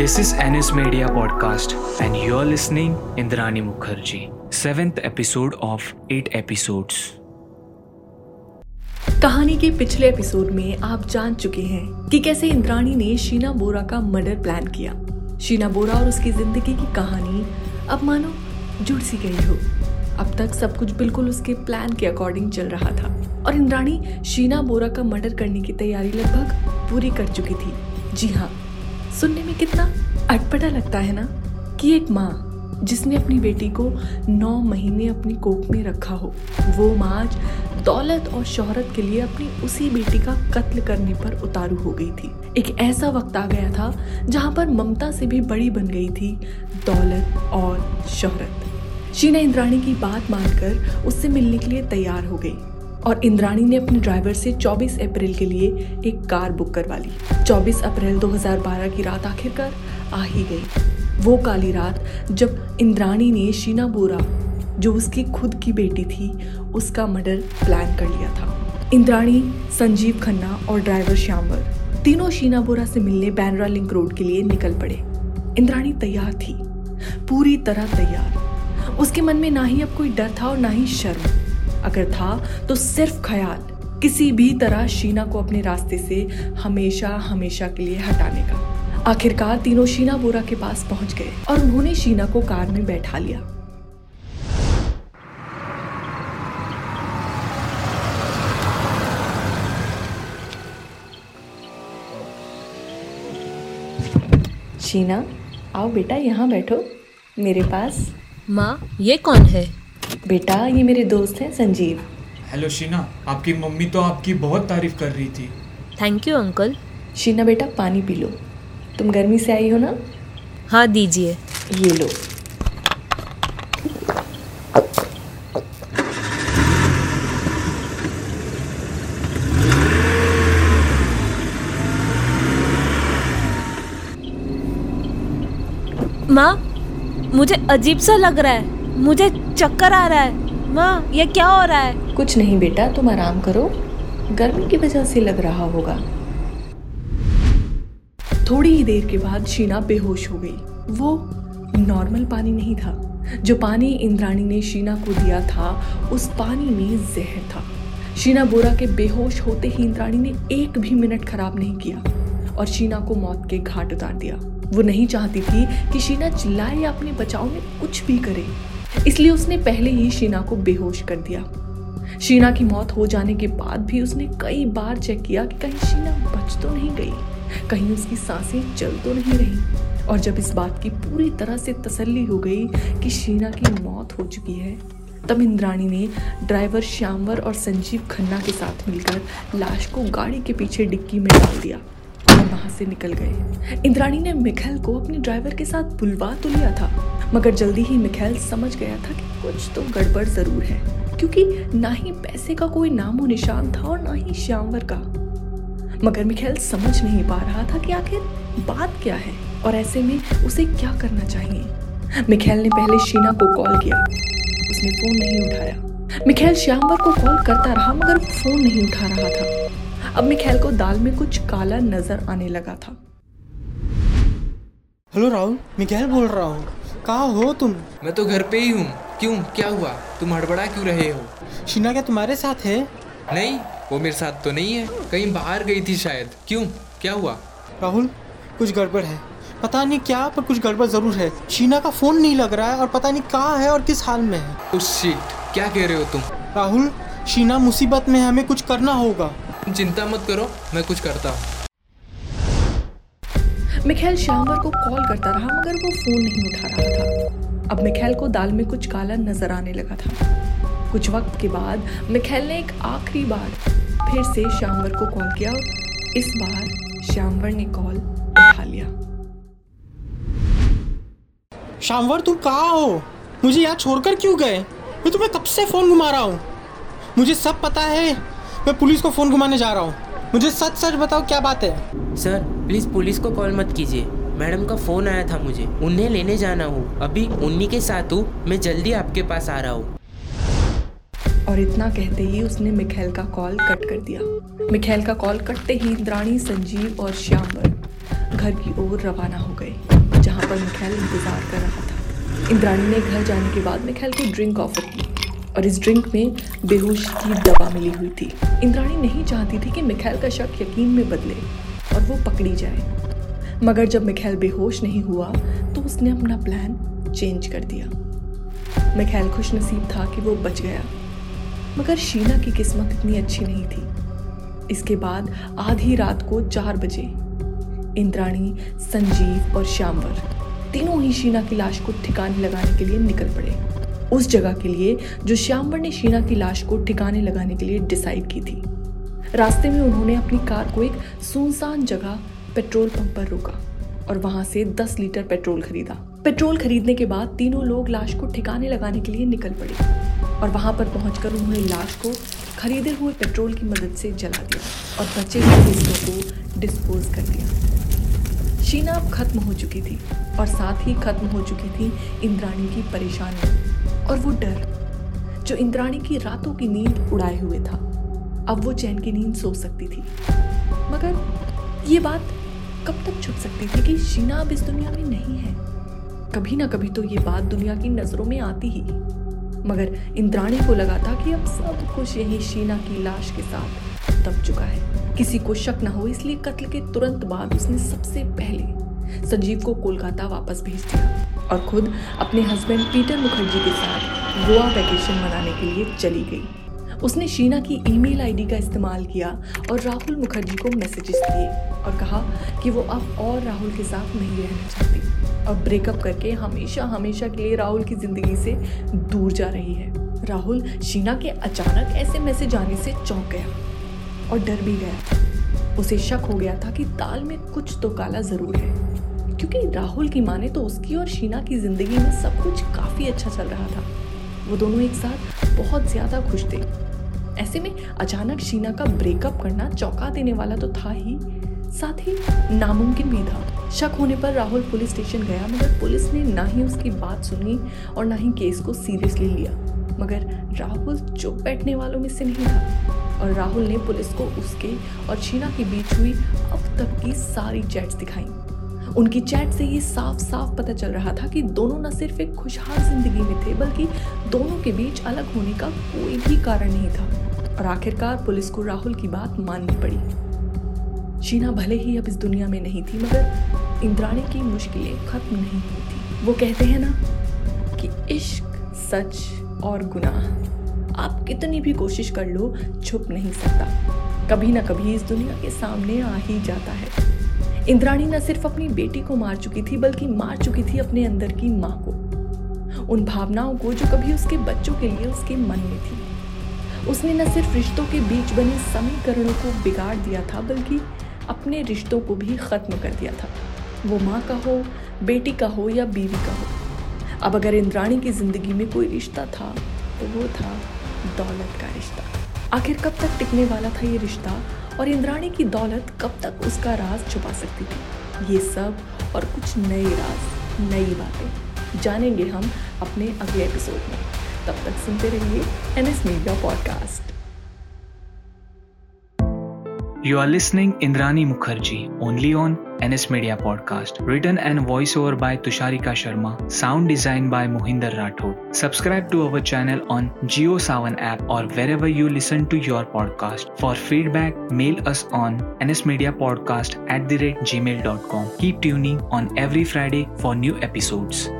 This is NS Media Podcast, and you're listening Indrani Mukherjee, seventh episode of eight episodes. कहानी के पिछले episode में आप जान चुके हैं कि कैसे इंद्राणी ने शीना बोरा का मर्डर प्लान किया। शीना बोरा और उसकी ज़िंदगी की कहानी अब मानो जुड़ सी गई हो। अब तक सब कुछ बिल्कुल उसके प्लान के अकॉर्डिंग चल रहा था। और इंद्राणी शीना बोरा का मर्डर करने की तैयारी लगभग पूरी कर चुकी थी। जी हाँ सुनने में कितना अटपटा लगता है ना कि एक माँ जिसने अपनी बेटी को नौ महीने अपनी कोख में रखा हो, वो माँ आज दौलत और शोहरत के लिए अपनी उसी बेटी का कत्ल करने पर उतारू हो गई थी। एक ऐसा वक्त आ गया था जहाँ पर ममता से भी बड़ी बन गई थी दौलत और शोहरत। शीना इंद्राणी की बात मानकर उससे मिलने के लिए तैयार हो गई। और इंद्राणी ने अपने ड्राइवर से 24 अप्रैल के लिए एक कार बुक करवा ली। 24 अप्रैल 2012 की रात आखिरकार आ ही गई। वो काली रात जब इंद्राणी ने शीना बोरा, जो उसकी खुद की बेटी थी, उसका मर्डर प्लान कर लिया था। इंद्राणी, संजीव खन्ना और ड्राइवर श्यामवर तीनों शीना बोरा से मिलने बैंड्रा लिंक रोड के लिए निकल पड़े। इंद्राणी तैयार थी। पूरी तरह तैयार। उसके मन में ना ही अब कोई डर था और ना ही शर्म। अगर था तो सिर्फ़ ख्याल, किसी भी तरह शीना को अपने रास्ते से हमेशा हमेशा के लिए हटाने का। आखिरकार तीनों शीना बोरा के पास पहुँच गए और उन्होंने शीना को कार में बैठा लिया। शीना, आओ बेटा यहाँ बैठो, मेरे पास। माँ, ये कौन है? बेटा ये मेरे दोस्त हैं संजीव। हेलो शीना। आपकी मम्मी तो आपकी बहुत तारीफ़ कर रही थी। थैंक यू अंकल शीना बेटा पानी पी लो। तुम गर्मी से आई हो ना? हाँ दीजिए। ये लो। माँ मुझे अजीब सा लग रहा है। मुझे चक्कर आ रहा है। माँ, ये क्या हो रहा है? कुछ नहीं बेटा, तुम आराम करो। गर्मी की वजह से लग रहा होगा। थोड़ी ही देर के बाद शीना बेहोश हो गई। वो नॉर्मल पानी नहीं था। जो पानी इंद्राणी ने शीना को दिया था, उस पानी में जहर था। शीना बोरा के बेहोश होते ही इंद्राणी ने एक भी मिनट खराब नहीं किया और शीना को मौत के घाट उतार दिया। वो नहीं चाहती थी कि शीना चिल्लाए या अपने बचाव में कुछ भी करे। इसलिए उसने पहले ही शीना को बेहोश कर दिया। शीना की मौत हो जाने के बाद भी उसने कई बार चेक किया कि कहीं शीना बच तो नहीं गई, कहीं उसकी साँसें चल तो नहीं रही। और जब इस बात की पूरी तरह से तसल्ली हो गई कि शीना की मौत हो चुकी है, तब इंद्राणी ने ड्राइवर श्यामवर और संजीव खन्ना के साथ मिलकर लाश को गाड़ी के पीछे डिक्की में डाल दिया। वहाँ से निकल गए। इंद्राणी ने मिखेल को अपने ड्राइवर के साथ बुलवा तो लिया था, मगर जल्दी ही मिखेल समझ गया था कि कुछ तो गड़बड़ ज़रूर है, क्योंकि ना ही पैसे का कोई नामो निशान था और ना ही श्यामवर का। मगर मिखेल समझ नहीं पा रहा था कि आखिर बात क्या है और ऐसे में उसे क्या करना चाहिए। मिखेल ने पहले शीना को कॉल किया। उसने फ़ोन नहीं उठाया। मिखेल श्यामवर को कॉल करता रहा, मगर फ़ोन नहीं उठा रहा था। अब मिखेल को दाल में कुछ काला नज़र आने लगा था। हेलो राहुल मिखेल बोल रहा हूँ। कहाँ हो तुम? मैं तो घर पे ही हूँ। क्यों? क्या हुआ? तुम हड़बड़ा क्यों रहे हो? शीना क्या तुम्हारे साथ है? नहीं वो मेरे साथ तो नहीं है। कहीं बाहर गई थी शायद। क्यों? क्या हुआ? राहुल कुछ गड़बड़ है। पता नहीं क्या पर कुछ गड़बड़ ज़रूर है। शीना का फ़ोन नहीं लग रहा है और पता नहीं कहाँ है और किस हाल में है। उस शीट क्या कह रहे हो तुम? राहुल शीना मुसीबत में हमें कुछ करना होगा। तुम चिंता मत करो मैं कुछ करता हूँ। मिखेल श्यामवर को कॉल करता रहा मगर वो फ़ोन नहीं उठा रहा था। अब मिखेल को दाल में कुछ काला नज़र आने लगा था। कुछ वक्त के बाद मिखेल ने एक आखिरी बार फिर से श्यामवर को कॉल किया और इस बार श्यामवर ने कॉल उठा लिया। श्यामवर तुम कहाँ हो? मुझे यहाँ छोड़कर क्यों गए? मैं तुम्हें कब से फ़ोन घुमा रहा हूँ। मुझे सब पता है। मैं पुलिस को फ़ोन घुमाने जा रहा हूँ। मुझे सच सच बताओ क्या बात है? सर प्लीज़ पुलिस को कॉल मत कीजिए। मैडम का फ़ोन आया था मुझे। उन्हें लेने जाना हूँ। अभी उन्हीं के साथ हूँ। मैं जल्दी आपके पास आ रहा हूँ। और इतना कहते ही उसने मिखेल का कॉल कट कर दिया। मिखेल का कॉल कटते ही इंद्राणी संजीव और श्यामवर घर की ओर रवाना हो गए जहाँ पर मिखेल इंतज़ार कर रहा था। इंद्राणी ने घर जाने के बाद मिखेल को ड्रिंक ऑफ़र की। और इस ड्रिंक में बेहोश की दवा मिली हुई थी। इंद्राणी नहीं चाहती थी कि मिखैल का शक यकीन में बदले और वो पकड़ी जाए। मगर जब मिखैल बेहोश नहीं हुआ तो उसने अपना प्लान चेंज कर दिया। मिखैल खुश नसीब था कि वो बच गया। मगर शीना की किस्मत इतनी अच्छी नहीं थी। इसके बाद आधी रात को चार बजे, इंद्राणी, संजीव और श्यामवर, तीनों ही शीना की लाश को ठिकाने लगाने के लिए निकल पड़े। उस जगह के लिए जो श्यामवर ने शीना की लाश को ठिकाने लगाने के लिए डिसाइड की थी। रास्ते में उन्होंने अपनी कार को एक सुनसान जगह पेट्रोल पंप पर रोका और वहाँ से 10 लीटर पेट्रोल खरीदा। पेट्रोल खरीदने के बाद तीनों लोग लाश को ठिकाने लगाने के लिए निकल पड़े और वहाँ पर पहुंचकर उन्होंने लाश को खरीदे हुए पेट्रोल की मदद से जला दिया और बचे हुए हिस्सों को डिस्पोज कर दिया। शीना अब खत्म हो चुकी थी और साथ ही खत्म हो चुकी थी इंद्राणी की परेशानी और वो डर, जो इंद्राणी की रातों की नींद उड़ाए हुए था। अब वो चैन की नींद सो सकती थी। मगर ये बात कब तक छुप सकती थी कि शीना अब इस दुनिया में नहीं है? कभी ना कभी तो ये बात दुनिया की नज़रों में आती ही। मगर इंद्राणी को लगा था कि अब सब कुछ यही शीना की लाश के साथ दब चुका है। किसी को शक ना हो, इसलिए कत्ल के तुरंत बाद उसने सबसे पहले संजीव को कोलकाता वापस भेज दिया। और खुद अपने हस्बैंड पीटर मुखर्जी के साथ गोवा वैकेशन मनाने के लिए चली गई। उसने शीना की ईमेल आईडी का इस्तेमाल किया और राहुल मुखर्जी को मैसेजेस दिए और कहा कि वो अब और राहुल के साथ नहीं रहना चाहती। और ब्रेकअप करके हमेशा हमेशा के लिए राहुल की ज़िंदगी से दूर जा रही है। राहुल शीना के अचानक ऐसे मैसेज आने से चौंक गया और डर भी गया। उसे शक हो गया था कि ताल में कुछ तो काला ज़रूर है। क्योंकि राहुल की माने तो उसकी और शीना की ज़िंदगी में सब कुछ काफ़ी अच्छा चल रहा था। वो दोनों एक साथ बहुत ज़्यादा खुश थे। ऐसे में अचानक शीना का ब्रेकअप करना चौंका देने वाला तो था ही। साथ ही नामुमकिन भी था। शक होने पर राहुल पुलिस स्टेशन गया, मगर पुलिस ने ना ही उसकी बात सुनी और ना ही केस को सीरियसली लिया। मगर राहुल चुप बैठने वालों में से नहीं था। और राहुल ने पुलिस को उसके और शीना के बीच हुई अब तक की सारी चैट्स दिखाई। उनकी चैट से ये साफ़ साफ़ पता चल रहा था कि दोनों न सिर्फ़ एक खुशहाल ज़िंदगी में थे, बल्कि दोनों के बीच अलग होने का कोई भी कारण नहीं था। और आखिरकार पुलिस को राहुल की बात माननी पड़ी। शीना भले ही अब इस दुनिया में नहीं थी, मगर इंद्राणी की मुश्किलें खत्म नहीं हुई थी। वो कहते हैं ना कि इश्क सच और गुनाह। आप कितनी भी कोशिश कर लो, छुप नहीं सकता। कभी ना कभी इस दुनिया के सामने आ ही जाता है। इंद्राणी न सिर्फ़ अपनी बेटी को मार चुकी थी, बल्कि मार चुकी थी अपने अंदर की माँ को। उन भावनाओं को जो कभी उसके बच्चों के लिए उसके मन में थी। उसने न सिर्फ़ रिश्तों के बीच बने समीकरणों को बिगाड़ दिया था, बल्कि अपने रिश्तों को भी खत्म कर दिया था। वो माँ का हो, बेटी का हो या बीवी का हो। अब अगर इंद्राणी की ज़िंदगी में कोई रिश्ता था तो वो था दौलत का रिश्ता। आखिर कब तक टिकने वाला था ये रिश्ता? और इंद्राणी की दौलत कब तक उसका राज छुपा सकती थी? ये सब और कुछ नए राज, नई बातें जानेंगे हम अपने अगले एपिसोड में। तब तक सुनते रहिए N S media podcast You are listening Indrani Mukherjee only on NS Media Podcast. Written and voiceover by Tusharika Sharma. Sound design by Mohinder Rathod. Subscribe to our channel on JioSavan app or wherever you listen to your podcast. For feedback, mail us on nsmediapodcast at the rate gmail.com. Keep tuning on every Friday for new episodes.